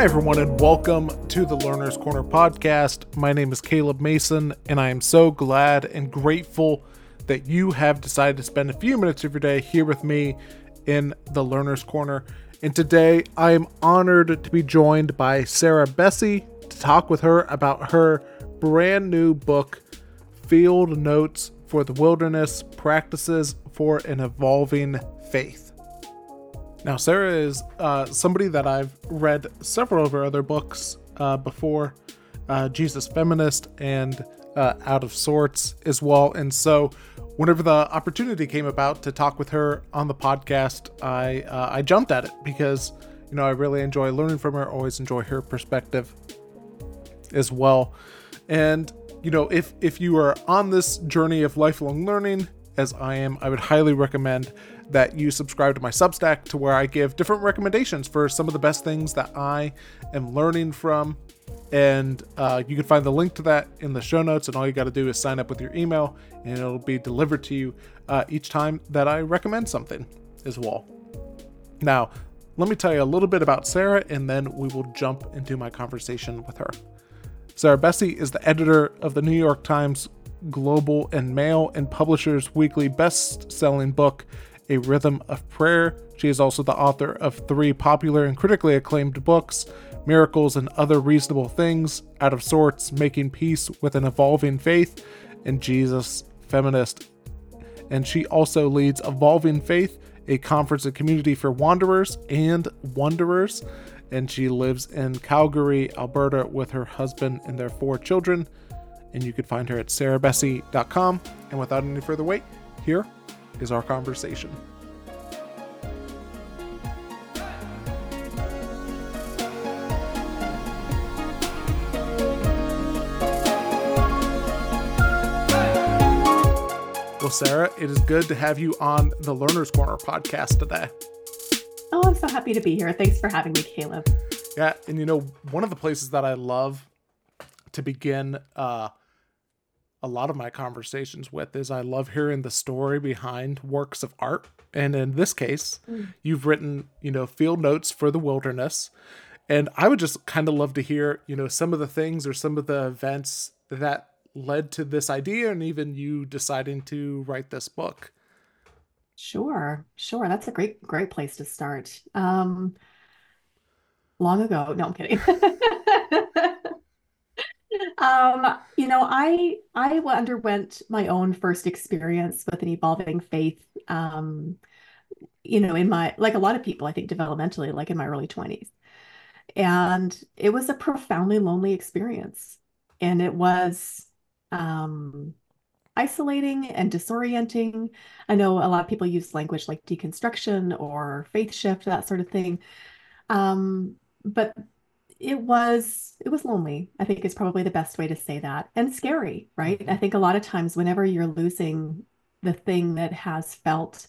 Hi, everyone, and welcome to the Learner's Corner podcast. My name is Caleb Mason, and I am so glad and grateful that you have decided to spend a few minutes of your day here with me in the Learner's Corner. And today I am honored to be joined by Sarah Bessey to talk with her about her brand new book, Field Notes for the Wilderness Practices for an Evolving Faith. Now, Sarah is uh, somebody that I've read several of her other books uh, before uh, Jesus Feminist and uh, Out of Sorts as well. And so, whenever the opportunity came about to talk with her on the podcast, I, uh, I jumped at it because, you know, I really enjoy learning from her, always enjoy her perspective as well. And, you know, if, if you are on this journey of lifelong learning, as I am, I would highly recommend that you subscribe to my Substack to where I give different recommendations for some of the best things that I am learning from. And uh, you can find the link to that in the show notes. And all you got to do is sign up with your email, and it'll be delivered to you uh, each time that I recommend something as well. Now, let me tell you a little bit about Sarah, and then we will jump into my conversation with her. Sarah Bessey is the editor of the New York Times Globe and Mail and Publishers Weekly best selling book, A Rhythm of Prayer. She is also the author of three popular and critically acclaimed books Miracles and Other Reasonable Things, Out of Sorts, Making Peace with an Evolving Faith, and Jesus Feminist. And she also leads Evolving Faith, a conference and community for wanderers and wanderers. And she lives in Calgary, Alberta, with her husband and their four children and you can find her at sarahbessey.com. And without any further wait, here is our conversation. Well, Sarah, it is good to have you on the Learner's Corner podcast today. Oh, I'm so happy to be here. Thanks for having me, Caleb. Yeah, and you know, one of the places that I love to begin uh, a lot of my conversations with is I love hearing the story behind works of art. And in this case, mm. you've written, you know, field notes for the wilderness. And I would just kind of love to hear, you know, some of the things or some of the events that led to this idea and even you deciding to write this book. Sure, sure. That's a great, great place to start. Um, long ago, no, I'm kidding. um, you know, I I underwent my own first experience with an evolving faith. Um, you know, in my like a lot of people, I think developmentally, like in my early 20s. And it was a profoundly lonely experience. And it was um isolating and disorienting. I know a lot of people use language like deconstruction or faith shift, that sort of thing. Um, but it was it was lonely. I think is probably the best way to say that. And scary right? Mm-hmm. i think a lot of times whenever you're losing the thing that has felt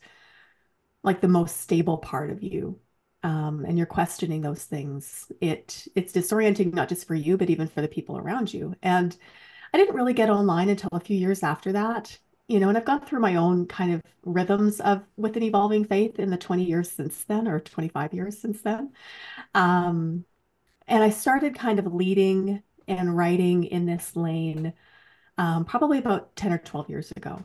like the most stable part of you um, and you're questioning those things it it's disorienting not just for you but even for the people around you. And i didn't really get online until a few years after that you know and i've gone through my own kind of rhythms of with an evolving faith in the 20 years since then or 25 years since then. Um, and I started kind of leading and writing in this lane um, probably about 10 or 12 years ago.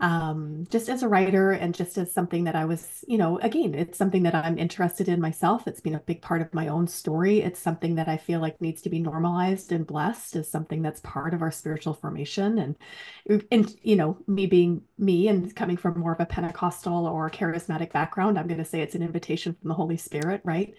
Um, just as a writer and just as something that I was, you know, again, it's something that I'm interested in myself. It's been a big part of my own story. It's something that I feel like needs to be normalized and blessed as something that's part of our spiritual formation. And, and you know, me being me and coming from more of a Pentecostal or charismatic background, I'm going to say it's an invitation from the Holy Spirit, right?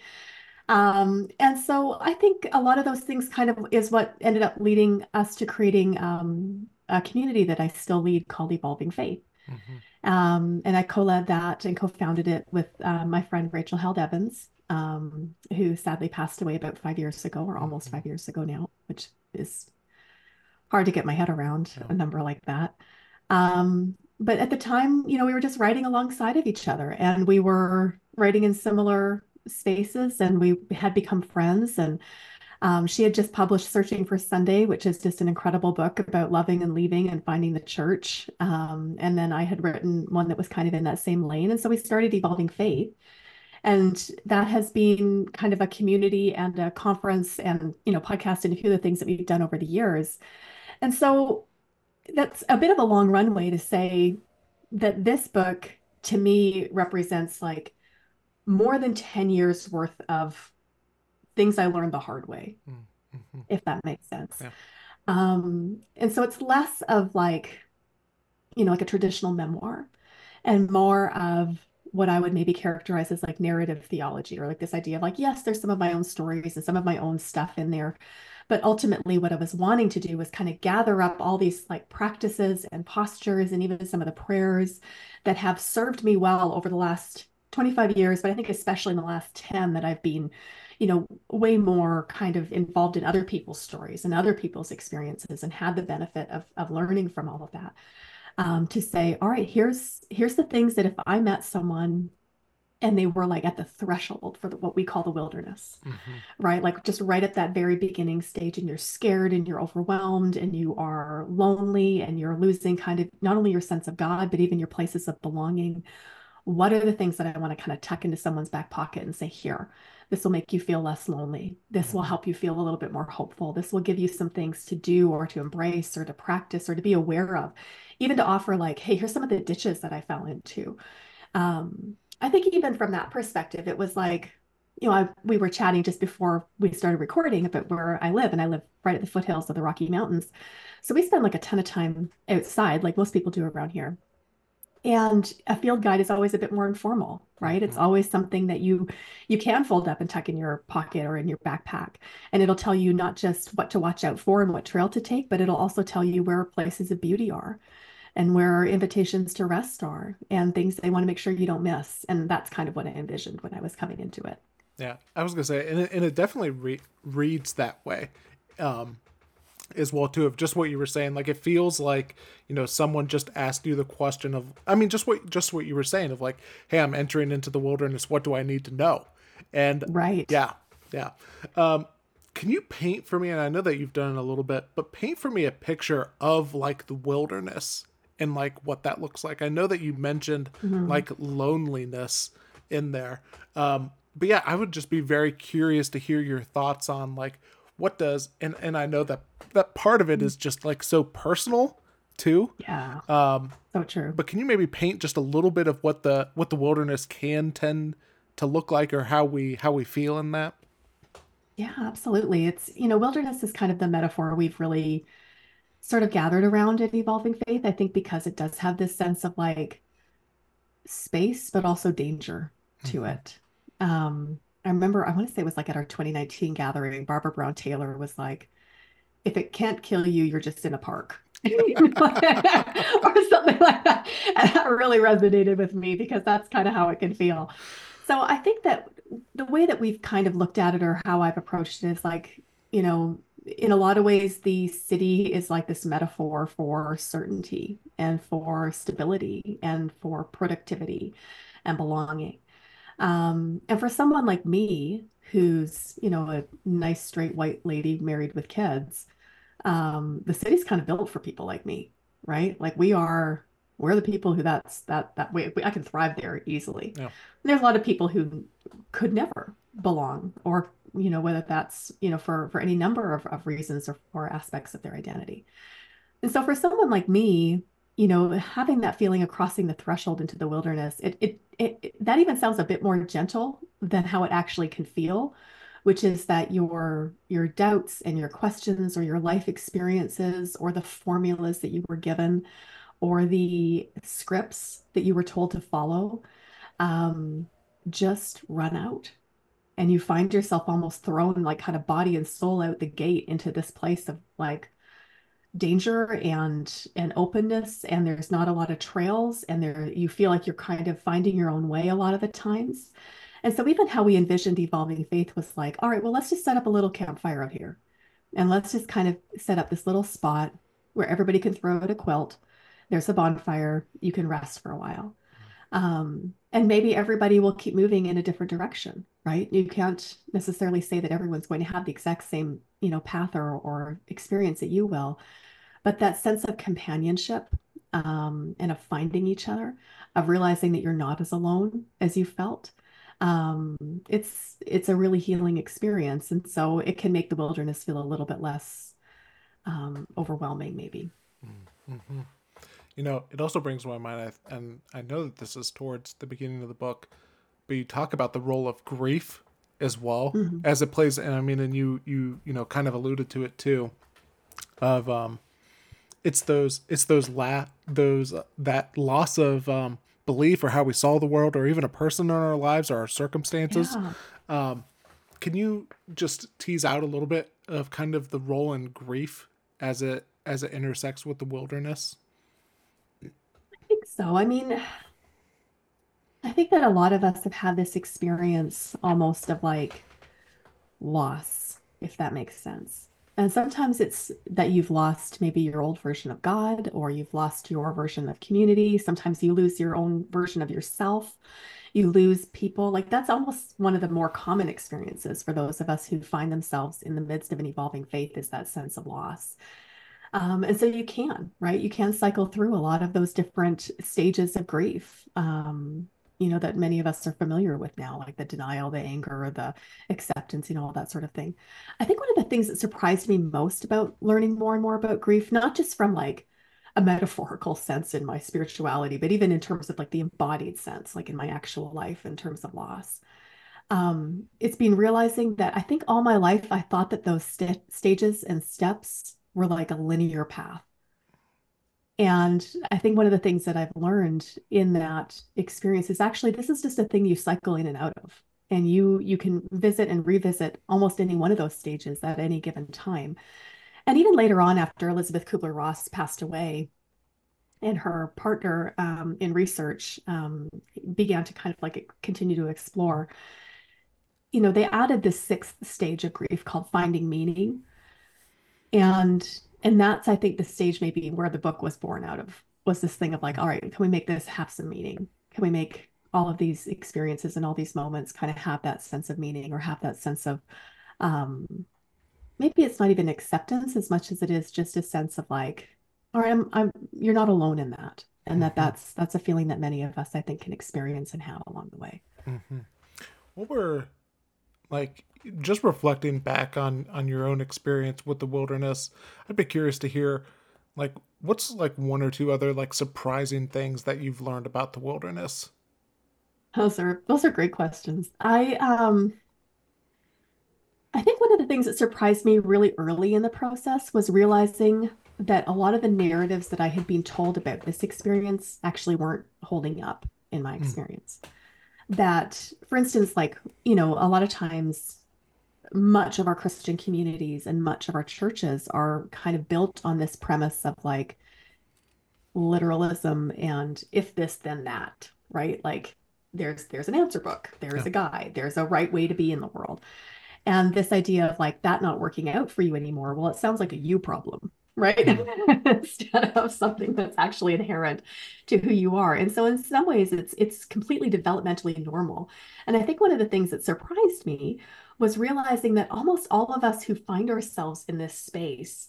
Um, and so I think a lot of those things kind of is what ended up leading us to creating um, a community that I still lead called Evolving Faith. Mm-hmm. Um, and I co-led that and co-founded it with uh, my friend Rachel Held Evans, um, who sadly passed away about five years ago, or almost mm-hmm. five years ago now, which is hard to get my head around yeah. a number like that. Um, but at the time, you know, we were just writing alongside of each other, and we were writing in similar spaces and we had become friends and um, she had just published Searching for Sunday, which is just an incredible book about loving and leaving and finding the church. Um, and then I had written one that was kind of in that same lane. And so we started Evolving Faith. And that has been kind of a community and a conference and, you know, podcast and a few of the things that we've done over the years. And so that's a bit of a long runway to say that this book to me represents like more than 10 years worth of things I learned the hard way, mm-hmm. if that makes sense. Yeah. Um, and so it's less of like, you know, like a traditional memoir and more of what I would maybe characterize as like narrative theology or like this idea of like, yes, there's some of my own stories and some of my own stuff in there. But ultimately, what I was wanting to do was kind of gather up all these like practices and postures and even some of the prayers that have served me well over the last 25 years, but I think especially in the last 10 that I've been you know, way more kind of involved in other people's stories and other people's experiences and had the benefit of, of learning from all of that. Um, to say, all right, here's here's the things that if I met someone and they were like at the threshold for the, what we call the wilderness, mm-hmm. right? Like just right at that very beginning stage, and you're scared and you're overwhelmed and you are lonely and you're losing kind of not only your sense of God, but even your places of belonging. What are the things that I want to kind of tuck into someone's back pocket and say, here, this will make you feel less lonely. This will mm-hmm. help you feel a little bit more hopeful. This will give you some things to do or to embrace or to practice or to be aware of, even to offer, like, hey, here's some of the ditches that I fell into. Um, I think even from that perspective, it was like, you know, I, we were chatting just before we started recording about where I live, and I live right at the foothills of the Rocky Mountains. So we spend like a ton of time outside, like most people do around here and a field guide is always a bit more informal right? It's mm-hmm. always something that you you can fold up and tuck in your pocket or in your backpack. And it'll tell you not just what to watch out for and what trail to take but it'll also tell you where places of beauty are and where invitations to rest are and things they want to make sure you don't miss. And that's kind of what i envisioned when i was coming into it. Yeah i was gonna say and it, and it definitely re- reads that way. Um as well too of just what you were saying. Like it feels like you know someone just asked you the question of i mean just what just what you were saying of like hey i'm entering into the wilderness. What do i need to know? And right. yeah yeah. Um can you paint for me and i know that you've done it a little bit but paint for me a picture of like the wilderness and like what that looks like? I know that you mentioned mm-hmm. like loneliness in there. Um but yeah i would just be very curious to hear your thoughts on like what does and and I know that that part of it is just like so personal too. Yeah. Um so true. But can you maybe paint just a little bit of what the what the wilderness can tend to look like or how we how we feel in that? Yeah, absolutely. It's you know, wilderness is kind of the metaphor we've really sort of gathered around in evolving faith. I think because it does have this sense of like space but also danger to mm-hmm. it. Um I remember, I want to say it was like at our 2019 gathering, Barbara Brown Taylor was like, if it can't kill you, you're just in a park. or something like that. And that really resonated with me because that's kind of how it can feel. So I think that the way that we've kind of looked at it or how I've approached it is like, you know, in a lot of ways, the city is like this metaphor for certainty and for stability and for productivity and belonging. Um, and for someone like me, who's, you know, a nice straight white lady married with kids, um, the city's kind of built for people like me, right? Like we are, we're the people who that's that that way I can thrive there easily. Yeah. There's a lot of people who could never belong, or you know, whether that's you know for for any number of, of reasons or, or aspects of their identity. And so for someone like me, you know, having that feeling of crossing the threshold into the wilderness, it, it, it, that even sounds a bit more gentle than how it actually can feel, which is that your your doubts and your questions or your life experiences or the formulas that you were given or the scripts that you were told to follow um, just run out. And you find yourself almost thrown like kind of body and soul out the gate into this place of like danger and and openness and there's not a lot of trails and there you feel like you're kind of finding your own way a lot of the times. And so even how we envisioned evolving faith was like all right well let's just set up a little campfire out here and let's just kind of set up this little spot where everybody can throw out a quilt. There's a bonfire. You can rest for a while. Um, and maybe everybody will keep moving in a different direction right? You can't necessarily say that everyone's going to have the exact same you know path or, or experience that you will but that sense of companionship um, and of finding each other, of realizing that you're not as alone as you felt, um, it's it's a really healing experience, and so it can make the wilderness feel a little bit less um, overwhelming, maybe. Mm-hmm. You know, it also brings to my mind, and I know that this is towards the beginning of the book, but you talk about the role of grief as well mm-hmm. as it plays. And I mean, and you you you know kind of alluded to it too, of um, it's those it's those la those uh, that loss of um belief or how we saw the world or even a person in our lives or our circumstances. Yeah. Um, can you just tease out a little bit of kind of the role in grief as it as it intersects with the wilderness? I think so. I mean, I think that a lot of us have had this experience almost of like loss, if that makes sense. And sometimes it's that you've lost maybe your old version of God or you've lost your version of community. Sometimes you lose your own version of yourself. You lose people. Like that's almost one of the more common experiences for those of us who find themselves in the midst of an evolving faith is that sense of loss. Um, and so you can, right? You can cycle through a lot of those different stages of grief. Um, you know, that many of us are familiar with now, like the denial, the anger, the acceptance, you know, all that sort of thing. I think one of the things that surprised me most about learning more and more about grief, not just from like a metaphorical sense in my spirituality, but even in terms of like the embodied sense, like in my actual life in terms of loss. Um, it's been realizing that I think all my life I thought that those st stages and steps were like a linear path and I think one of the things that I've learned in that experience is actually this is just a thing you cycle in and out of. And you you can visit and revisit almost any one of those stages at any given time. And even later on, after Elizabeth Kubler Ross passed away, and her partner um, in research um, began to kind of like continue to explore, you know, they added this sixth stage of grief called finding meaning. And and that's i think the stage maybe where the book was born out of was this thing of like all right can we make this have some meaning can we make all of these experiences and all these moments kind of have that sense of meaning or have that sense of um maybe it's not even acceptance as much as it is just a sense of like all right i'm, I'm you're not alone in that and that mm-hmm. that's that's a feeling that many of us i think can experience and have along the way mm-hmm. what were like just reflecting back on on your own experience with the wilderness i'd be curious to hear like what's like one or two other like surprising things that you've learned about the wilderness those are those are great questions i um i think one of the things that surprised me really early in the process was realizing that a lot of the narratives that i had been told about this experience actually weren't holding up in my hmm. experience mm. That for instance like you know a lot of times much of our Christian communities and much of our churches are kind of built on this premise of like literalism and if this then that, right? Like there's there's an answer book, there's yeah. a guide, there's a right way to be in the world. And this idea of like that not working out for you anymore, well, it sounds like a you problem, right? Instead of something that's actually inherent to who you are. And so in some ways it's it's completely developmentally normal. And I think one of the things that surprised me was realizing that almost all of us who find ourselves in this space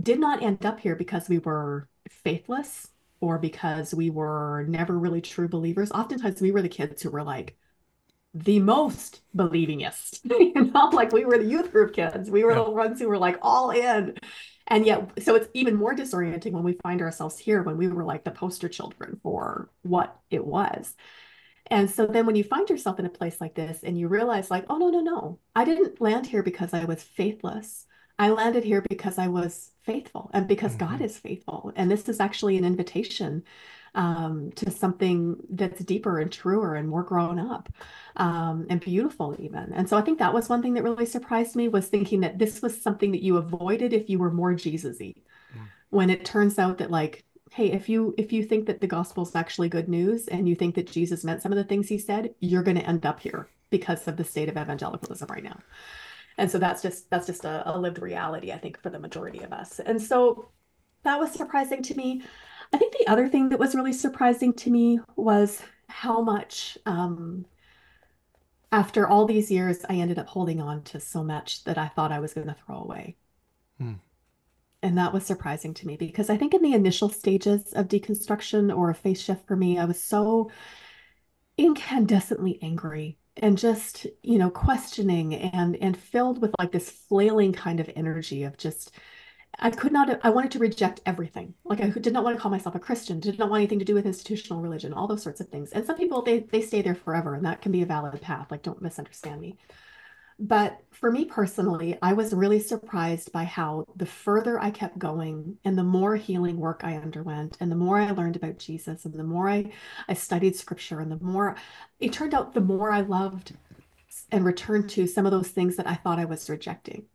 did not end up here because we were faithless or because we were never really true believers. Oftentimes we were the kids who were like the most believingest, you know, like we were the youth group kids. We were yeah. the ones who were like all in. And yet, so it's even more disorienting when we find ourselves here when we were like the poster children for what it was. And so then when you find yourself in a place like this and you realize, like, oh, no, no, no, I didn't land here because I was faithless. I landed here because I was faithful and because mm-hmm. God is faithful. And this is actually an invitation um, to something that's deeper and truer and more grown up um, and beautiful, even. And so I think that was one thing that really surprised me was thinking that this was something that you avoided if you were more Jesus y. Mm. When it turns out that, like, hey if you if you think that the gospel is actually good news and you think that jesus meant some of the things he said you're going to end up here because of the state of evangelicalism right now and so that's just that's just a, a lived reality i think for the majority of us and so that was surprising to me i think the other thing that was really surprising to me was how much um, after all these years i ended up holding on to so much that i thought i was going to throw away hmm. And that was surprising to me because I think in the initial stages of deconstruction or a faith shift for me, I was so incandescently angry and just you know questioning and and filled with like this flailing kind of energy of just I could not I wanted to reject everything. Like I did not want to call myself a Christian did not want anything to do with institutional religion all those sorts of things. And some people they they stay there forever and that can be a valid path like don't misunderstand me. But for me personally, I was really surprised by how the further I kept going and the more healing work I underwent and the more I learned about Jesus and the more I, I studied scripture and the more it turned out the more I loved and returned to some of those things that I thought I was rejecting.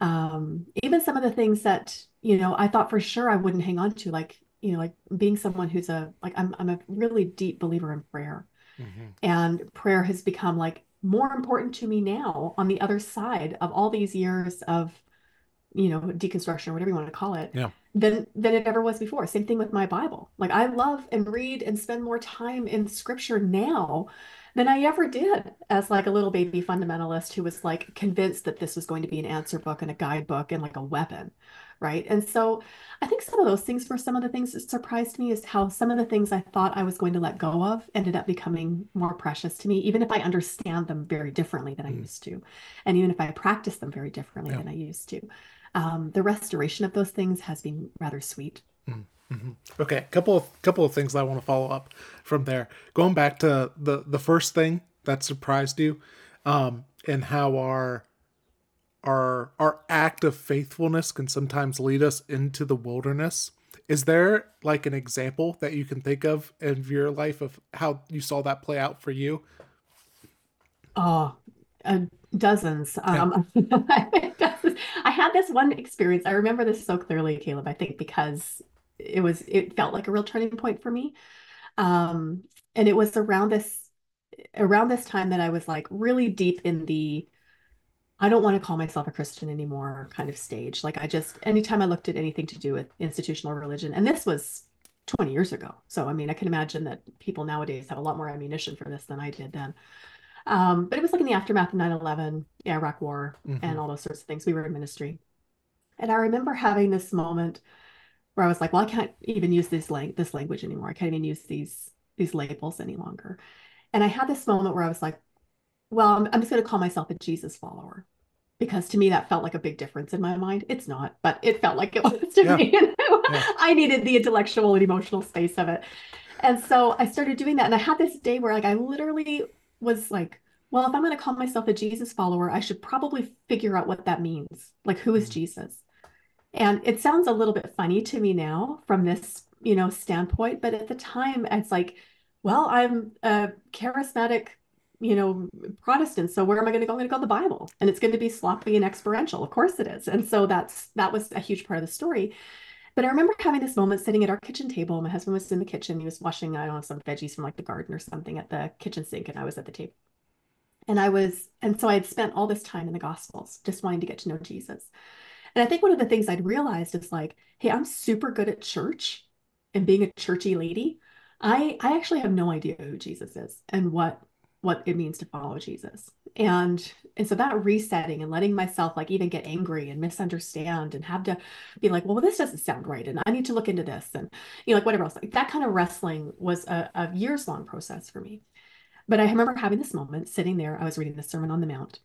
Um, even some of the things that, you know, I thought for sure I wouldn't hang on to, like, you know, like being someone who's a, like, I'm, I'm a really deep believer in prayer. Mm-hmm. And prayer has become like more important to me now on the other side of all these years of you know deconstruction or whatever you want to call it yeah. than than it ever was before same thing with my bible like i love and read and spend more time in scripture now than i ever did as like a little baby fundamentalist who was like convinced that this was going to be an answer book and a guidebook and like a weapon right? And so I think some of those things were some of the things that surprised me is how some of the things I thought I was going to let go of ended up becoming more precious to me, even if I understand them very differently than I mm. used to. And even if I practice them very differently yeah. than I used to. Um, the restoration of those things has been rather sweet. Mm. Mm-hmm. Okay, a couple of couple of things I want to follow up from there. Going back to the the first thing that surprised you, um, and how our our our act of faithfulness can sometimes lead us into the wilderness. Is there like an example that you can think of in your life of how you saw that play out for you? Oh, uh, dozens. Yeah. Um, dozens. I had this one experience. I remember this so clearly, Caleb. I think because it was it felt like a real turning point for me. Um, and it was around this around this time that I was like really deep in the I don't want to call myself a Christian anymore kind of stage. Like I just anytime I looked at anything to do with institutional religion, and this was 20 years ago. So I mean, I can imagine that people nowadays have a lot more ammunition for this than I did then. Um, but it was like in the aftermath of 9-11, the Iraq War, mm-hmm. and all those sorts of things. We were in ministry. And I remember having this moment where I was like, well, I can't even use this lang- this language anymore. I can't even use these these labels any longer. And I had this moment where I was like, well, I'm, I'm just going to call myself a Jesus follower because to me that felt like a big difference in my mind. It's not, but it felt like it was to yeah. me. yeah. I needed the intellectual and emotional space of it. And so I started doing that. And I had this day where like I literally was like, well, if I'm going to call myself a Jesus follower, I should probably figure out what that means. Like, who is mm-hmm. Jesus? And it sounds a little bit funny to me now from this, you know, standpoint, but at the time it's like, well, I'm a charismatic you know, Protestant, So where am I going to go? I'm going to go to the Bible, and it's going to be sloppy and experiential. Of course it is. And so that's that was a huge part of the story. But I remember having this moment sitting at our kitchen table. My husband was in the kitchen. He was washing, I don't know, some veggies from like the garden or something at the kitchen sink, and I was at the table. And I was, and so I had spent all this time in the Gospels, just wanting to get to know Jesus. And I think one of the things I'd realized is like, hey, I'm super good at church and being a churchy lady. I I actually have no idea who Jesus is and what what it means to follow Jesus. And and so that resetting and letting myself like even get angry and misunderstand and have to be like, well, this doesn't sound right. And I need to look into this and you know, like whatever else. Like that kind of wrestling was a, a years long process for me. But I remember having this moment sitting there. I was reading the Sermon on the Mount.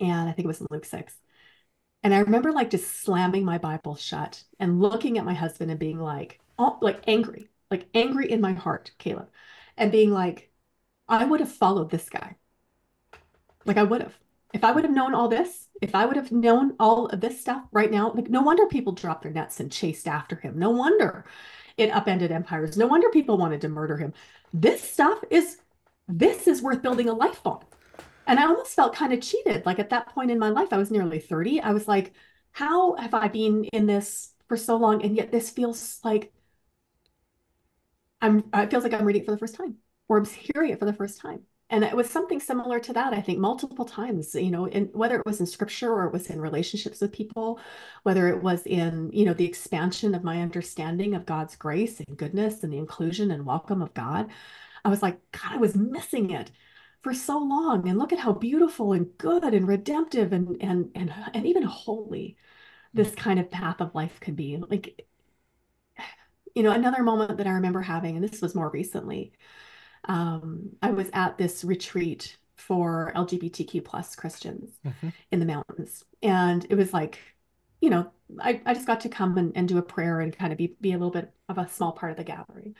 And I think it was in Luke 6. And I remember like just slamming my Bible shut and looking at my husband and being like, oh, like angry, like angry in my heart, Caleb, and being like, I would have followed this guy. Like I would have. If I would have known all this, if I would have known all of this stuff right now, like no wonder people dropped their nets and chased after him. No wonder it upended empires. No wonder people wanted to murder him. This stuff is this is worth building a life on. And I almost felt kind of cheated. Like at that point in my life, I was nearly 30. I was like, how have I been in this for so long? And yet this feels like I'm uh, it feels like I'm reading it for the first time or I'm hearing it for the first time. And it was something similar to that, I think, multiple times, you know, in whether it was in scripture or it was in relationships with people, whether it was in, you know, the expansion of my understanding of God's grace and goodness and the inclusion and welcome of God. I was like, God, I was missing it for so long. And look at how beautiful and good and redemptive and and and and even holy this kind of path of life could be. Like, you know, another moment that I remember having, and this was more recently, um, I was at this retreat for LGBTQ plus Christians mm-hmm. in the mountains. And it was like, you know, I, I just got to come and, and do a prayer and kind of be, be a little bit of a small part of the gathering.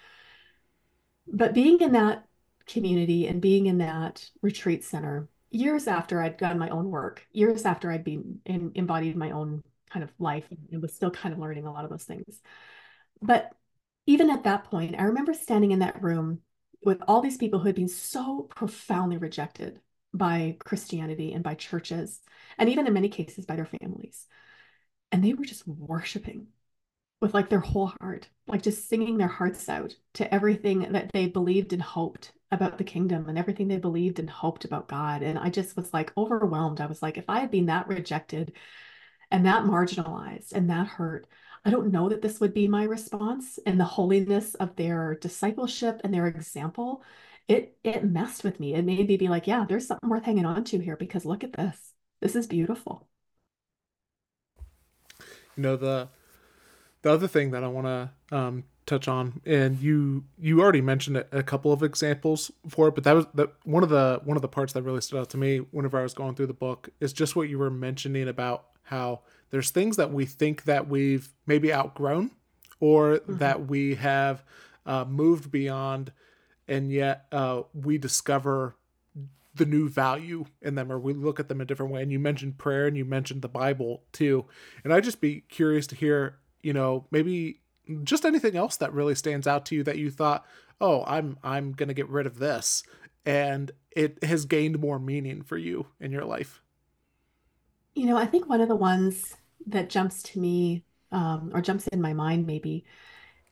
But being in that community and being in that retreat center years after I'd done my own work, years after I'd been in, embodied my own kind of life and was still kind of learning a lot of those things. But even at that point, I remember standing in that room with all these people who had been so profoundly rejected by Christianity and by churches, and even in many cases by their families. And they were just worshiping with like their whole heart, like just singing their hearts out to everything that they believed and hoped about the kingdom and everything they believed and hoped about God. And I just was like overwhelmed. I was like, if I had been that rejected and that marginalized and that hurt, I don't know that this would be my response. And the holiness of their discipleship and their example, it it messed with me. It made me be like, yeah, there's something worth hanging on to here because look at this. This is beautiful. You know, the the other thing that I want to um, touch on, and you you already mentioned a, couple of examples for it, but that was that one of the one of the parts that really stood out to me whenever I was going through the book is just what you were mentioning about how there's things that we think that we've maybe outgrown or mm-hmm. that we have uh, moved beyond, and yet uh, we discover the new value in them or we look at them a different way and you mentioned prayer and you mentioned the bible too and i'd just be curious to hear you know maybe just anything else that really stands out to you that you thought oh i'm i'm gonna get rid of this and it has gained more meaning for you in your life. You know, I think one of the ones that jumps to me, um, or jumps in my mind maybe,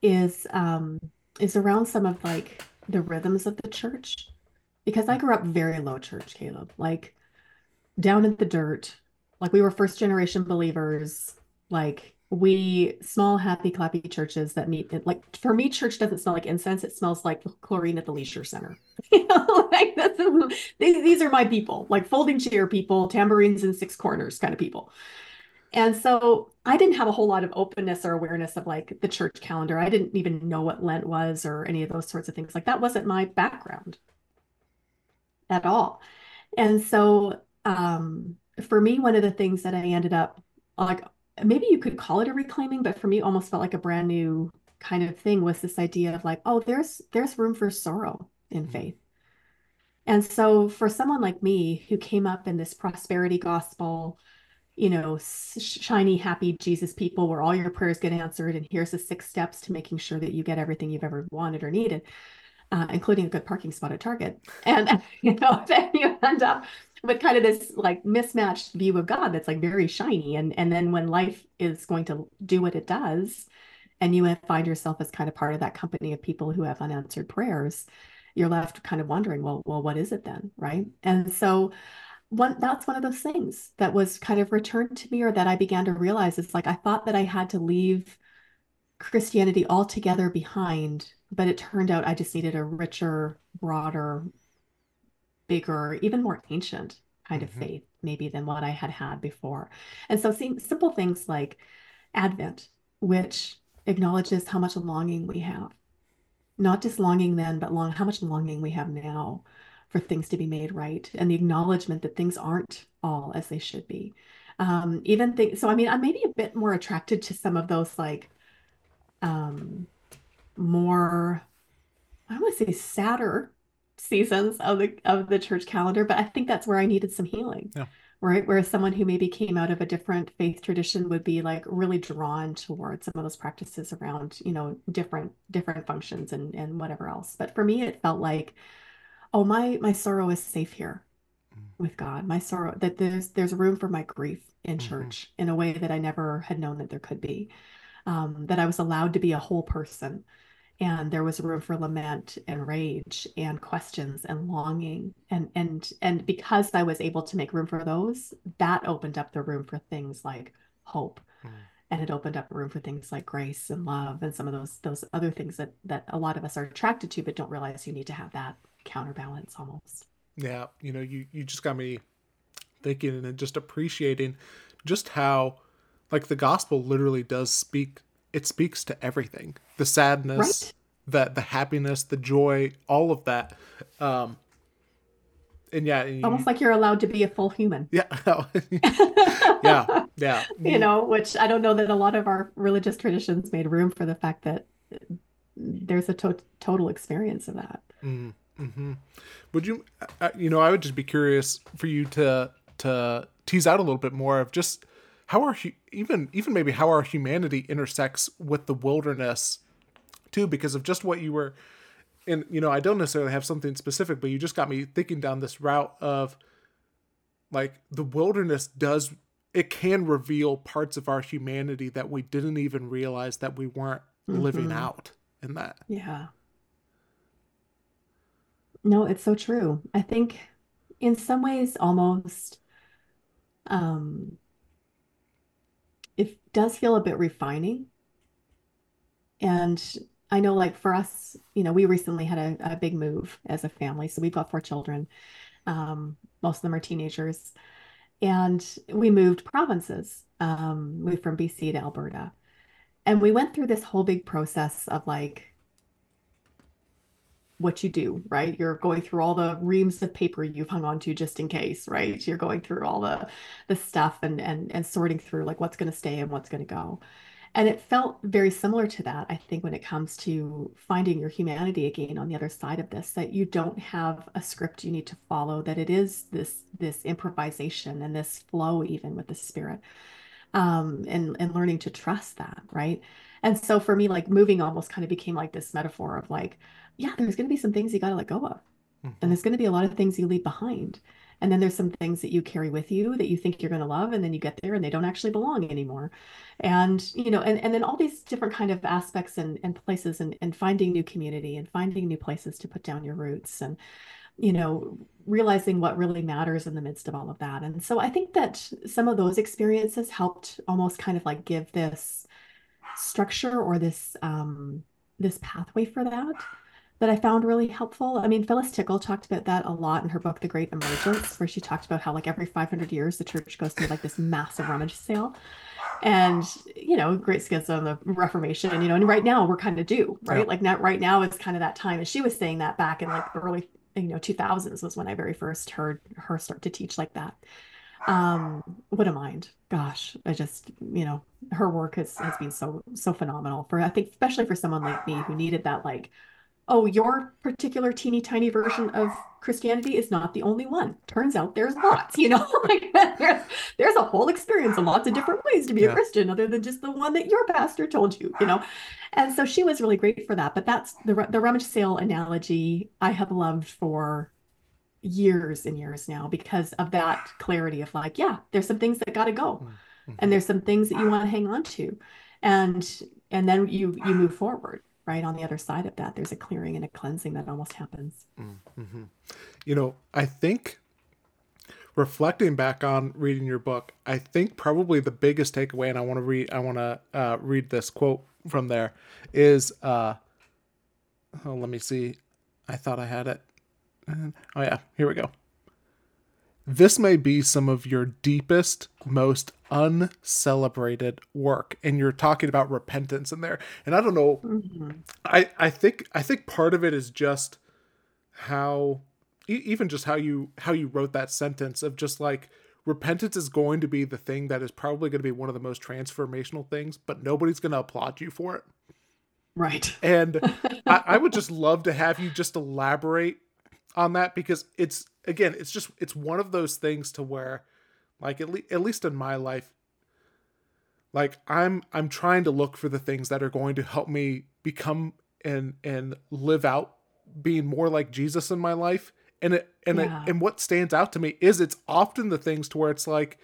is um, is around some of like the rhythms of the church, because I grew up very low church, Caleb, like down in the dirt, like we were first generation believers, like we small happy clappy churches that meet like for me church doesn't smell like incense it smells like chlorine at the leisure center. You know like that's these, these are my people like folding chair people tambourines in six corners kind of people. And so i didn't have a whole lot of openness or awareness of like the church calendar. I didn't even know what lent was or any of those sorts of things. Like that wasn't my background at all. And so um for me one of the things that i ended up like maybe you could call it a reclaiming, but for me, almost felt like a brand new kind of thing was this idea of like, oh, there's there's room for sorrow in mm-hmm. faith. And so for someone like me who came up in this prosperity gospel, you know, shiny, happy Jesus people where all your prayers get answered, and here's the six steps to making sure that you get everything you've ever wanted or needed, uh, including a good parking spot at Target. And you know, then you end up but kind of this like mismatched view of God that's like very shiny. And and then when life is going to do what it does, and you find yourself as kind of part of that company of people who have unanswered prayers, you're left kind of wondering, well, well, what is it then? Right. And so one that's one of those things that was kind of returned to me or that I began to realize it's like I thought that I had to leave Christianity altogether behind, but it turned out I just needed a richer, broader, bigger, even more ancient kind of mm-hmm. faith, maybe than what I had had before. And so, seeing simple things like Advent, which acknowledges how much longing we have, not just longing then, but long how much longing we have now for things to be made right, and the acknowledgement that things aren't all as they should be. Um, even things. So, I mean, I'm maybe a bit more attracted to some of those like um, more. I want to say sadder seasons of the of the church calendar, but I think that's where I needed some healing. Yeah. Right. Where someone who maybe came out of a different faith tradition would be like really drawn towards some of those practices around, you know, different different functions and and whatever else. But for me it felt like, oh my my sorrow is safe here mm. with God. My sorrow that there's there's room for my grief in mm-hmm. church in a way that I never had known that there could be. Um, that I was allowed to be a whole person and there was room for lament and rage and questions and longing. And and and because i was able to make room for those that opened up the room for things like hope. Mm. and it opened up room for things like grace and love and some of those those other things that that a lot of us are attracted to but don't realize you need to have that counterbalance almost. Yeah you know you you just got me thinking and just appreciating just how like the gospel literally does speak it speaks to everything the sadness right. the the happiness the joy all of that um and yeah, you, almost like you're allowed to be a full human. Yeah. yeah. Yeah. You know, which I don't know that a lot of our religious traditions made room for the fact that there's a to total experience of that. Mm -hmm. Would you, you know, I would just be curious for you to to tease out a little bit more of just how our even even maybe how our humanity intersects with the wilderness too, because of just what you were and you know, I don't necessarily have something specific, but you just got me thinking down this route of like the wilderness does it can reveal parts of our humanity that we didn't even realize that we weren't mm-hmm. living out in that. Yeah. No, it's so true. I think in some ways almost um it does feel a bit refining. And I know, like for us, you know, we recently had a, a big move as a family. So we've got four children. Um, most of them are teenagers. And we moved provinces, um, moved from BC to Alberta. And we went through this whole big process of like what you do, right? You're going through all the reams of paper you've hung on to just in case, right? You're going through all the the stuff and and and sorting through like what's going to stay and what's going to go. And it felt very similar to that, I think, when it comes to finding your humanity again on the other side of this, that you don't have a script you need to follow, that it is this this improvisation and this flow even with the spirit. Um, and and learning to trust that, right? And so for me, like moving almost kind of became like this metaphor of like, yeah, there's gonna be some things you gotta let go of. Mm-hmm. And there's gonna be a lot of things you leave behind. And then there's some things that you carry with you that you think you're going to love, and then you get there and they don't actually belong anymore. And, you know, and, and then all these different kind of aspects and, and places and, and finding new community and finding new places to put down your roots and, you know, realizing what really matters in the midst of all of that. And so I think that some of those experiences helped almost kind of like give this structure or this um this pathway for that that I found really helpful. I mean, Phyllis Tickle talked about that a lot in her book, The Great Emergence, where she talked about how, like, every 500 years, the church goes through like this massive rummage sale. And, you know, Great Schism, the Reformation, you know, and right now we're kind of due, right? Yeah. Like, not right now is kind of that time. And she was saying that back in like early, you know, 2000s was when I very first heard her start to teach like that. Um, what a mind. Gosh, I just, you know, her work has, has been so, so phenomenal for, I think, especially for someone like me who needed that, like, oh, your particular teeny tiny version of Christianity is not the only one. Turns out there's lots, you know, like there's, there's a whole experience and lots of different ways to be yeah. a Christian other than just the one that your pastor told you, you know. And so she was really great for that. But that's the the rummage sale analogy I have loved for years and years now because of that clarity of like, yeah, there's some things that got to go. Mm-hmm. And there's some things that you want to hang on to. And and then you you move forward right on the other side of that there's a clearing and a cleansing that almost happens. Mm-hmm. you know i think reflecting back on reading your book i think probably the biggest takeaway and i want to read i want to uh, read this quote from there is uh oh, let me see. I thought i had it. Oh yeah here we go this may be some of your deepest, most uncelebrated work. And you're talking about repentance in there. And I don't know. Mm-hmm. I, I think I think part of it is just how even just how you how you wrote that sentence of just like repentance is going to be the thing that is probably going to be one of the most transformational things, but nobody's going to applaud you for it. Right. And I, I would just love to have you just elaborate on that because it's again, it's just it's one of those things to where, like at, le- at least in my life, like I'm I'm trying to look for the things that are going to help me become and and live out being more like Jesus in my life. And it and yeah. it, and what stands out to me is it's often the things to where it's like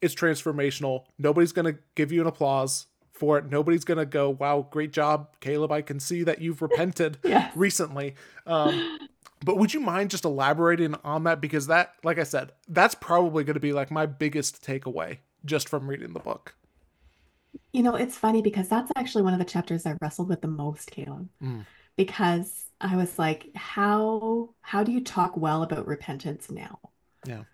it's transformational. Nobody's gonna give you an applause for it. Nobody's gonna go, "Wow, great job, Caleb! I can see that you've repented yes. recently." Um, but would you mind just elaborating on that? Because that, like I said, that's probably going to be like my biggest takeaway just from reading the book. You know, it's funny because that's actually one of the chapters I wrestled with the most, Caleb. Mm. Because I was like, how how do you talk well about repentance now? Yeah.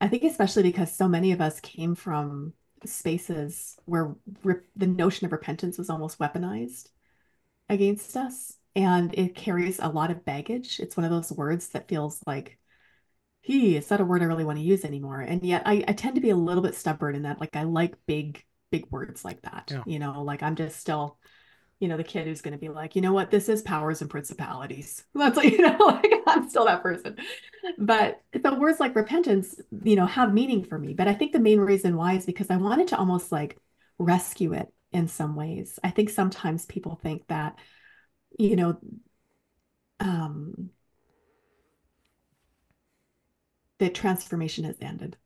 I think especially because so many of us came from spaces where re- the notion of repentance was almost weaponized against us and it carries a lot of baggage. It's one of those words that feels like he is that a word I really want to use anymore. And yet I, I tend to be a little bit stubborn in that like I like big, big words like that. Yeah. You know, like I'm just still, you know, the kid who's going to be like, you know what, this is powers and principalities. That's like, you know, like I'm still that person. But the words like repentance, you know, have meaning for me. But I think the main reason why is because I wanted to almost like rescue it in some ways. I think sometimes people think that, you know, um, the transformation has ended.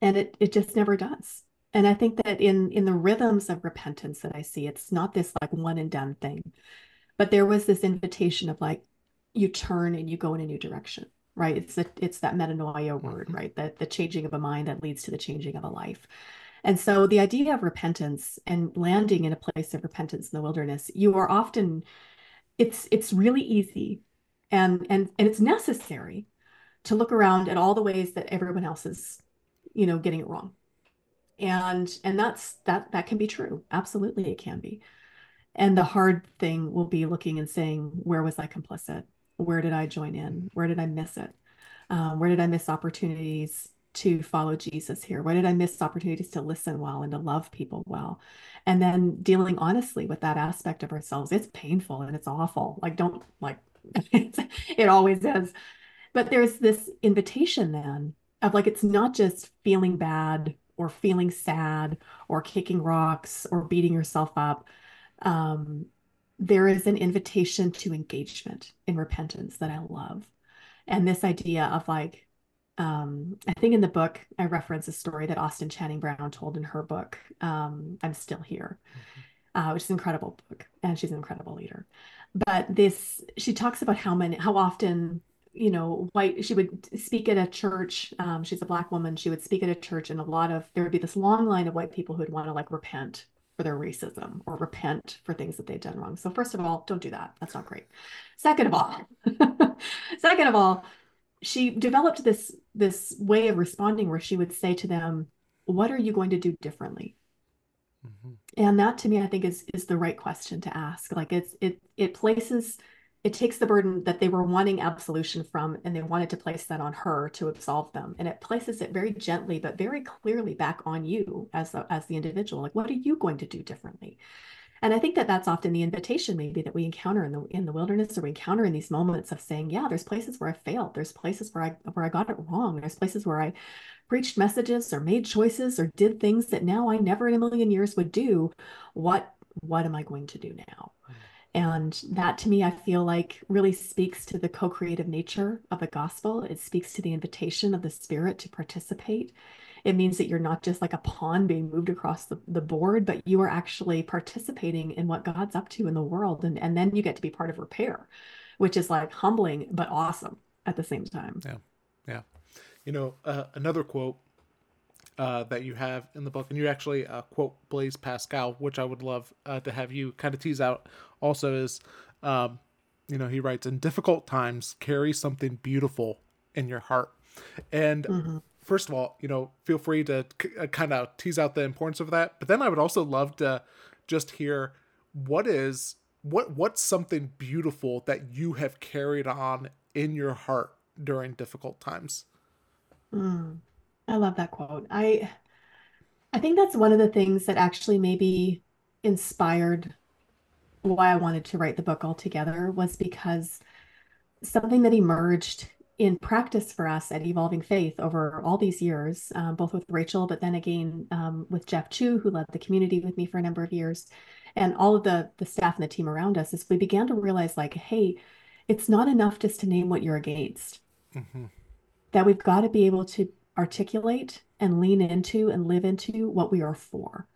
And it it just never does. And I think that in in the rhythms of repentance that I see, it's not this like one and done thing, but there was this invitation of like you turn and you go in a new direction, right? It's that it's that metanoia word, Mhm. right? That the changing of a mind that leads to the changing of a life. And so the idea of repentance and landing in a place of repentance in the wilderness, you are often it's it's really easy and and and it's necessary to look around at all the ways that everyone else is, you know, getting it wrong. And and that's that that can be true. Absolutely it can be. And the hard thing will be looking and saying, where was I complicit? Where did I join in? Where did I miss it? Um, where did I miss opportunities to follow Jesus here? Where did I miss opportunities to listen well and to love people well? And then dealing honestly with that aspect of ourselves. It's painful and it's awful. Like, don't like it always is. But there's this invitation then of like, it's not just feeling bad or feeling sad or kicking rocks or beating yourself up. Um, there is an invitation to engagement in repentance that I love. And this idea of like, um, I think in the book, I reference a story that Austin Channing Brown told in her book, um, I'm Still Here, uh, which is an incredible book. And she's an incredible leader. But this, she talks about how many, how often, you know, white, she would speak at a church. Um, she's a black woman. She would speak at a church, and a lot of, there would be this long line of white people who would want to like repent for their racism or repent for things that they've done wrong. So, first of all, don't do that. That's not great. Second of all, second of all, she developed this this way of responding where she would say to them, "What are you going to do differently?" Mm-hmm. And that to me, I think is is the right question to ask. Like it's it it places it takes the burden that they were wanting absolution from and they wanted to place that on her to absolve them. And it places it very gently but very clearly back on you as the, as the individual. Like what are you going to do differently? And I think that that's often the invitation maybe that we encounter in the in the wilderness or we encounter in these moments of saying, yeah, there's places where I failed. There's places where I where I got it wrong. There's places where I preached messages or made choices or did things that now I never in a million years would do. What what am I going to do now? And that to me, I feel like really speaks to the co creative nature of the gospel. It speaks to the invitation of the Spirit to participate. It means that you're not just like a pawn being moved across the, the board, but you are actually participating in what God's up to in the world. And, and then you get to be part of repair, which is like humbling, but awesome at the same time. Yeah. Yeah. You know, uh, another quote uh, that you have in the book, and you actually uh, quote Blaise Pascal, which I would love uh, to have you kind of tease out also is, um, you know, he writes, in difficult times, carry something beautiful in your heart. And hmm first of all, you know, feel free to c- uh, kind of tease out the importance of that. But then I would also love to just hear what is what what's something beautiful that you have carried on in your heart during difficult times. Mm. I love that quote. I I think that's one of the things that actually maybe inspired why I wanted to write the book altogether was because something that emerged in practice for us at Evolving Faith over all these years, um, both with Rachel, but then again um, with Jeff Chu, who led the community with me for a number of years, and all of the the staff and the team around us, is we began to realize like, hey, it's not enough just to name what you're against. hmm That we've got to be able to articulate and lean into and live into what we are for.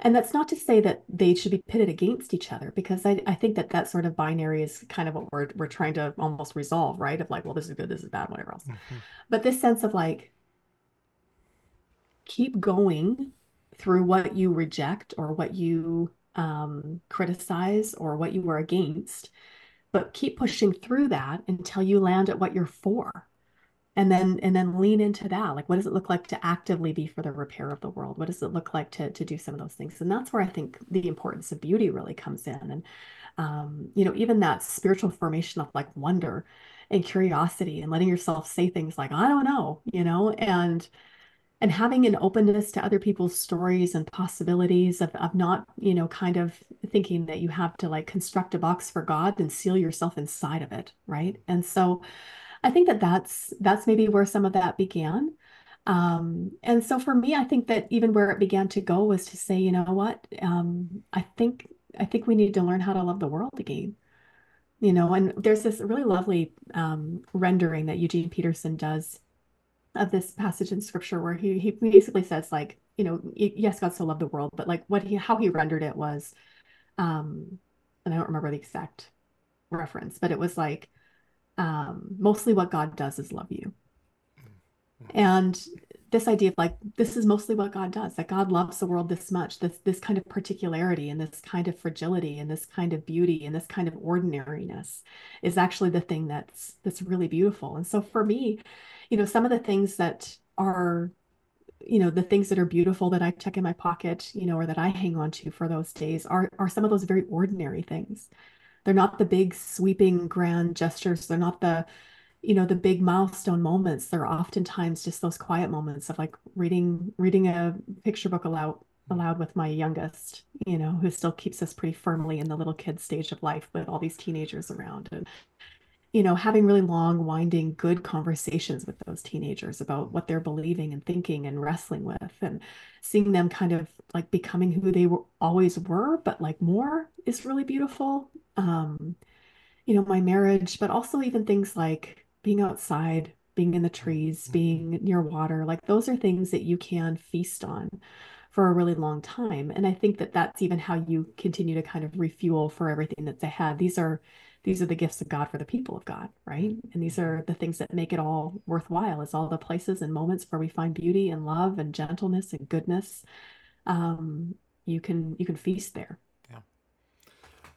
And that's not to say that they should be pitted against each other, because I, I think that that sort of binary is kind of what we're we're trying to almost resolve, right? Of like, well, this is good, this is bad, whatever else. hmm But this sense of like, keep going through what you reject or what you um, criticize or what you were against, but keep pushing through that until you land at what you're for and then and then lean into that. Like what does it look like to actively be for the repair of the world? What does it look like to to do some of those things? And that's where i think the importance of beauty really comes in. And um, you know even that spiritual formation of like wonder and curiosity and letting yourself say things like, I don't know, you know, and and having an openness to other people's stories and possibilities of, of not, you know, kind of thinking that you have to like construct a box for God and seal yourself inside of it, right? And so I think that that's that's maybe where some of that began. Um, and so for me, I think that even where it began to go was to say, you know what, um, I think I think we need to learn how to love the world again. You know, and there's this really lovely um, rendering that Eugene Peterson does of this passage in scripture where he he basically says like, you know, yes, God so loved the world, but like what he how he rendered it was, um, and I don't remember the exact reference, but it was like, um, mostly what God does is love you. And this idea of like this is mostly what God does, that God loves the world this much, this this kind of particularity and this kind of fragility and this kind of beauty and this kind of ordinariness is actually the thing that's that's really beautiful. And so for me, you know, some of the things that are you know the things that are beautiful that I check in my pocket, you know, or that I hang on to for those days are are some of those very ordinary things. They're not the big sweeping grand gestures. They're not the you know the big milestone moments they're oftentimes just those quiet moments of like reading reading a picture book aloud aloud with my youngest you know who still keeps us pretty firmly in the little kid stage of life with all these teenagers around and you know having really long winding good conversations with those teenagers about what they're believing and thinking and wrestling with and seeing them kind of like becoming who they were, always were but like more is really beautiful um you know my marriage but also even things like being outside, being in the trees, mm-hmm. being near water, like those are things that you can feast on for a really long time. And I think that that's even how you continue to kind of refuel for everything that's ahead. These are these are the gifts of God for the people of God, right? And these are the things that make it all worthwhile. It's all the places and moments where we find beauty and love and gentleness and goodness. Um, you can you can feast there. Yeah.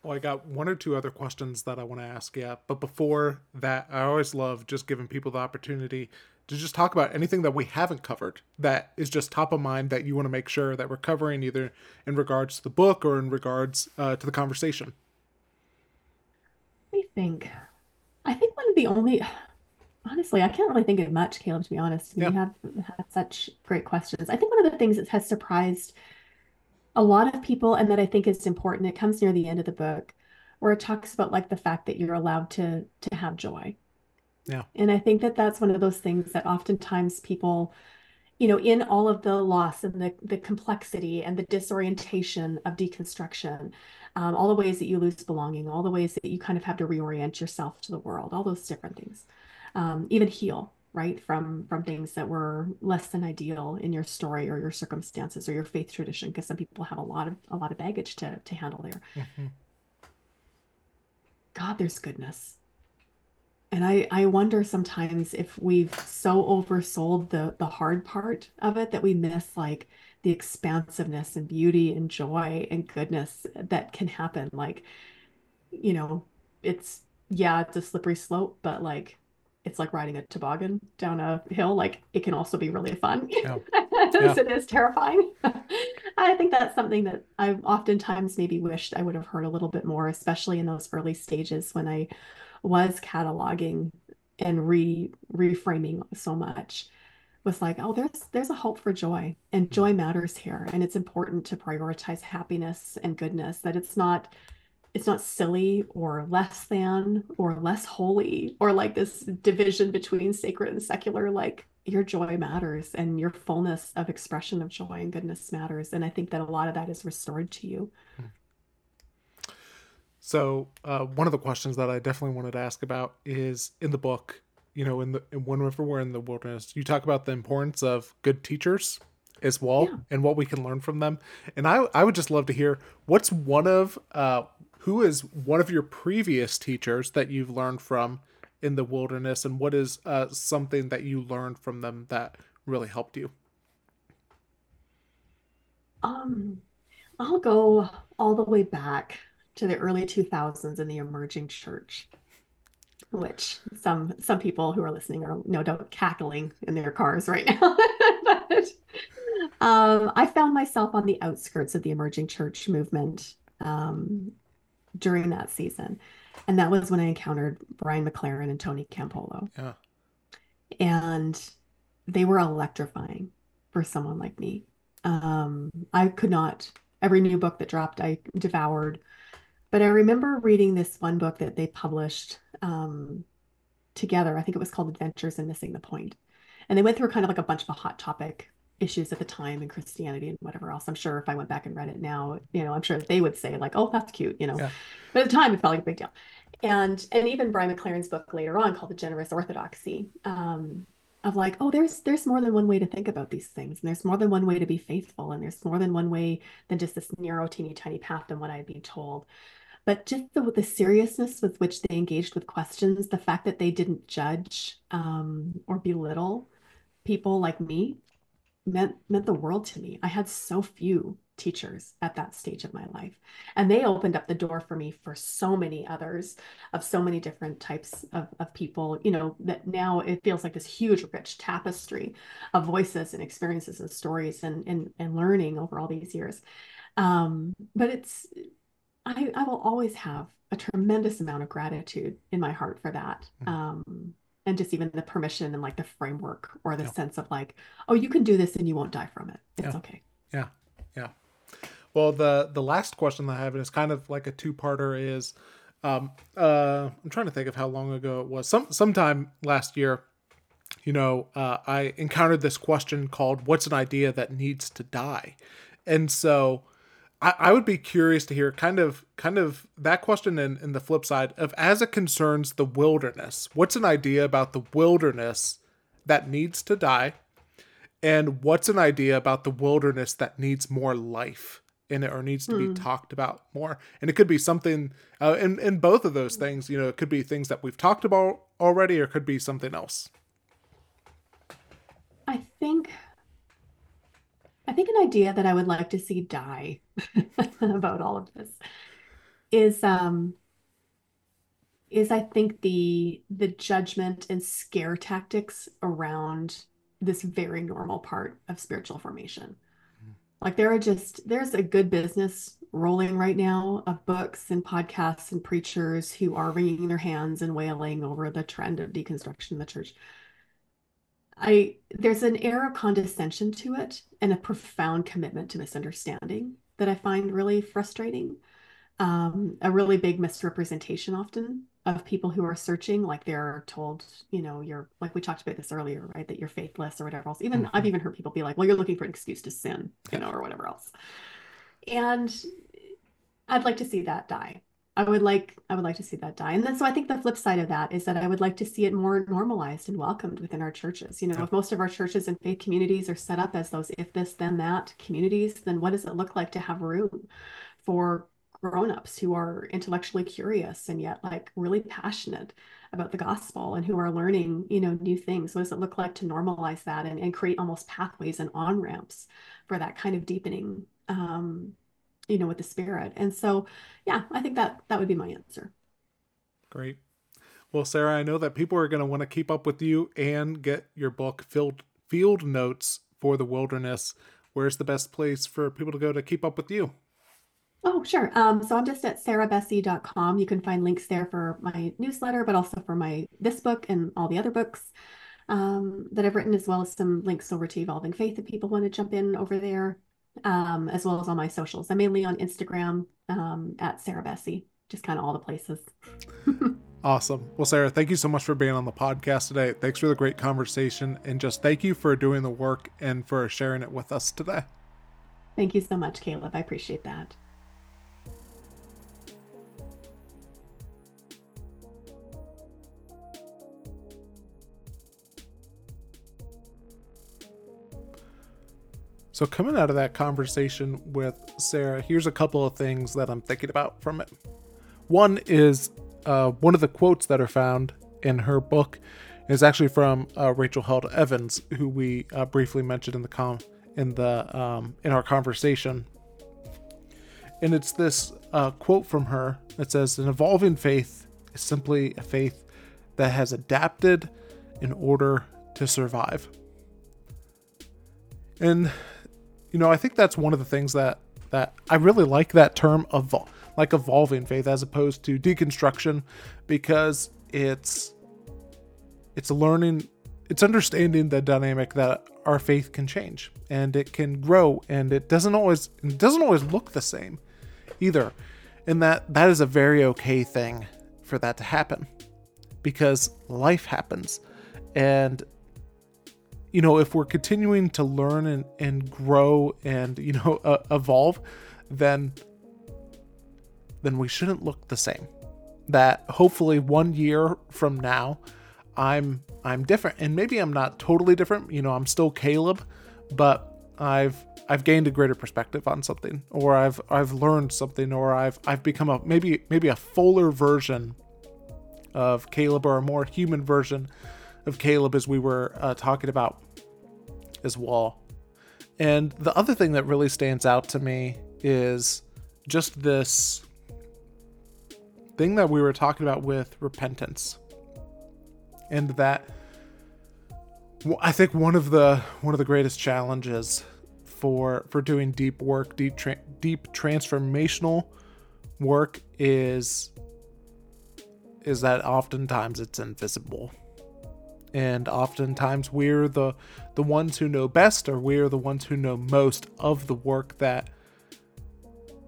Well, I got one or two other questions that I want to ask you. But before that, I always love just giving people the opportunity to just talk about anything that we haven't covered that is just top of mind that you want to make sure that we're covering either in regards to the book or in regards uh, to the conversation. I think, I think one of the only, honestly, I can't really think of much, Caleb, to be honest. Yeah. You have had such great questions. I think one of the things that has surprised a lot of people, and that I think is important, it comes near the end of the book, where it talks about like the fact that you're allowed to to have joy. Yeah. And I think that that's one of those things that oftentimes people, you know, in all of the loss and the the complexity and the disorientation of deconstruction, um, all the ways that you lose belonging, all the ways that you kind of have to reorient yourself to the world, all those different things, um, even heal right from from things that were less than ideal in your story or your circumstances or your faith tradition because some people have a lot of a lot of baggage to to handle there. Mm-hmm. god there's goodness and i i wonder sometimes if we've so oversold the the hard part of it that we miss like the expansiveness and beauty and joy and goodness that can happen like you know it's yeah it's a slippery slope but like it's like riding a toboggan down a hill. Like it can also be really fun yeah. yeah. it is terrifying. I think that's something that I've oftentimes maybe wished I would have heard a little bit more, especially in those early stages when I was cataloging and re reframing so much was like, oh, there's there's a hope for joy, and joy matters here, and it's important to prioritize happiness and goodness. That it's not it's not silly or less than or less holy or like this division between sacred and secular like your joy matters and your fullness of expression of joy and goodness matters and i think that a lot of that is restored to you hmm. So uh, one of the questions that i definitely wanted to ask about is in the book you know in the in whenever we're in the wilderness you talk about the importance of good teachers as well yeah. and what we can learn from them. And i i would just love to hear what's one of uh who is one of your previous teachers that you've learned from in the wilderness and what is uh, something that you learned from them that really helped you? Um i'll go all the way back to the early 2000s in the emerging church which some some people who are listening are no doubt cackling in their cars right now but um, i found myself on the outskirts of the emerging church movement um, during that season. And that was when I encountered Brian McLaren and Tony Campolo. Yeah. And they were electrifying for someone like me. Um, I could not, every new book that dropped, I devoured. But I remember reading this one book that they published um, together. I think it was called Adventures in Missing the Point. And they went through kind of like a bunch of a hot topic issues at the time in Christianity and whatever else. I'm sure if I went back and read it now, you know, I'm sure they would say like, "Oh, that's cute," you know. Yeah. But at the time, it felt like a big deal. And and even Brian McLaren's book later on called The Generous Orthodoxy, um, of like, oh, there's there's more than one way to think about these things, and there's more than one way to be faithful, and there's more than one way than just this narrow, teeny tiny path than what I'd be told. But just the, the seriousness with which they engaged with questions, the fact that they didn't judge um, or belittle people like me meant meant the world to me. I had so few teachers at that stage of my life. And they opened up the door for me for so many others of so many different types of, of people, you know, that now it feels like this huge, rich tapestry of voices and experiences and stories and and, and learning over all these years. Um, but it's I, I will always have a tremendous amount of gratitude in my heart for that. Mm-hmm. Um, and just even the permission and like the framework or the yeah. sense of like, oh, you can do this and you won't die from it. It's yeah. okay. Yeah. Yeah. Well, the the last question that I have is kind of like a two parter. Is um, uh, I'm trying to think of how long ago it was. Some sometime last year, you know, uh, I encountered this question called "What's an idea that needs to die?" And so I, I would be curious to hear kind of kind of that question and, and the flip side of as it concerns the wilderness. What's an idea about the wilderness that needs to die? And what's an idea about the wilderness that needs more life in it or needs to be hmm. talked about more? And it could be something, uh, in, in both of those things, you know, it could be things that we've talked about already or it could be something else. I think I think an idea that I would like to see die about all of this is um is I think the the judgment and scare tactics around this very normal part of spiritual formation. Mm. Like there are just there's a good business rolling right now of books and podcasts and preachers who are wringing their hands and wailing over the trend of deconstruction in the church. I there's an air of condescension to it and a profound commitment to misunderstanding that I find really frustrating. Um, a really big misrepresentation often of people who are searching, like they're told, you know, you're like we talked about this earlier, right? That you're faithless or whatever else. Even mm-hmm. I've even heard people be like, well, you're looking for an excuse to sin, you know, or whatever else. And I'd like to see that die. I would like I would like to see that die. And then so I think the flip side of that is that I would like to see it more normalized and welcomed within our churches. You know, yeah. if most of our churches and faith communities are set up as those if this then that communities, then what does it look like to have room for grown-ups who are intellectually curious and yet like really passionate about the gospel and who are learning, you know, new things. What does it look like to normalize that and, and create almost pathways and on-ramps for that kind of deepening um, you know, with the spirit. And so, yeah, I think that that would be my answer. Great. Well, Sarah, I know that people are going to want to keep up with you and get your book field field notes for the wilderness. Where's the best place for people to go to keep up with you? Oh, sure. Um, so I'm just at sarahbessey.com. You can find links there for my newsletter, but also for my this book and all the other books um, that I've written, as well as some links over to Evolving Faith if people want to jump in over there um, as well as on my socials. I'm mainly on Instagram um, at Sarah Bessey, just kind of all the places. awesome. Well, Sarah, thank you so much for being on the podcast today. Thanks for the great conversation. And just thank you for doing the work and for sharing it with us today. Thank you so much, Caleb. I appreciate that. So, coming out of that conversation with Sarah, here's a couple of things that I'm thinking about from it. One is uh, one of the quotes that are found in her book is actually from uh, Rachel Held Evans, who we uh, briefly mentioned in the com in the um, in our conversation. And it's this uh, quote from her that says, "An evolving faith is simply a faith that has adapted in order to survive." And you know, I think that's one of the things that that I really like that term evol- like evolving faith as opposed to deconstruction because it's it's learning it's understanding the dynamic that our faith can change and it can grow and it doesn't always it doesn't always look the same either. And that that is a very okay thing for that to happen because life happens and you know if we're continuing to learn and, and grow and you know uh, evolve then then we shouldn't look the same. That hopefully one year from now i'm i'm different. And maybe i'm not totally different you know i'm still caleb but i've I've gained a greater perspective on something, or I've I've learned something, or I've I've become a maybe maybe a fuller version of Caleb, or a more human version of Caleb, as we were uh, talking about as well. And the other thing that really stands out to me is just this thing that we were talking about with repentance, and that I think one of the one of the greatest challenges for for doing deep work, deep tra- deep transformational work is is that oftentimes it's invisible. And oftentimes we're the the ones who know best or we're the ones who know most of the work that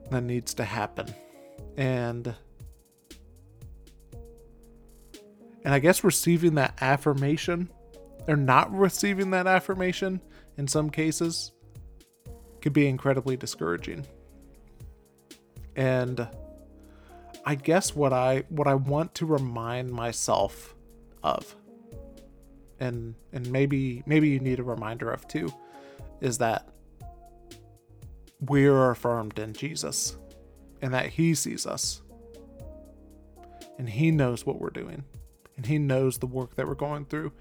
that needs to happen. And and I guess receiving that affirmation or not receiving that affirmation in some cases could be incredibly discouraging. And I guess what I what I want to remind myself of and and maybe maybe you need a reminder of too is that we're affirmed in Jesus and that he sees us. And he knows what we're doing. And he knows the work that we're going through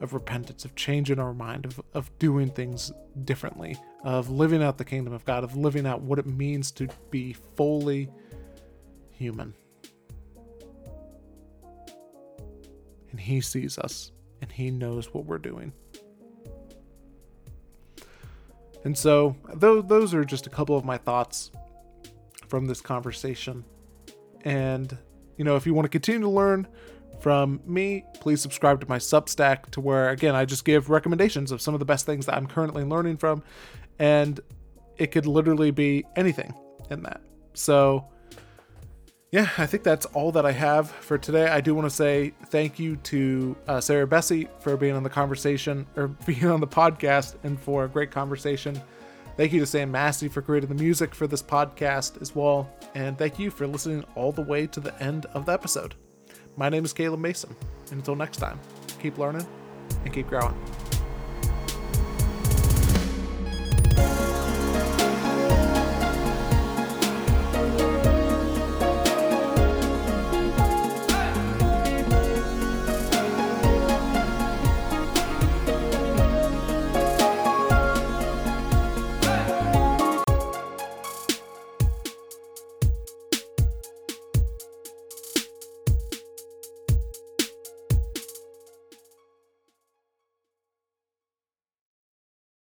of repentance, of changing our mind, of, of doing things differently, of living out the kingdom of God, of living out what it means to be fully human. And He sees us and He knows what we're doing. And so, those, those are just a couple of my thoughts from this conversation. And, you know, if you want to continue to learn from me, please subscribe to my Substack to where, again, I just give recommendations of some of the best things that I'm currently learning from. And it could literally be anything in that. So, yeah, I think that's all that I have for today. I do want to say thank you to uh, Sarah Bessey for being on the conversation or being on the podcast and for a great conversation. Thank you to Sam Massey for creating the music for this podcast as well. And thank you for listening all the way to the end of the episode. My name is Caleb Mason, and until next time, keep learning and keep growing.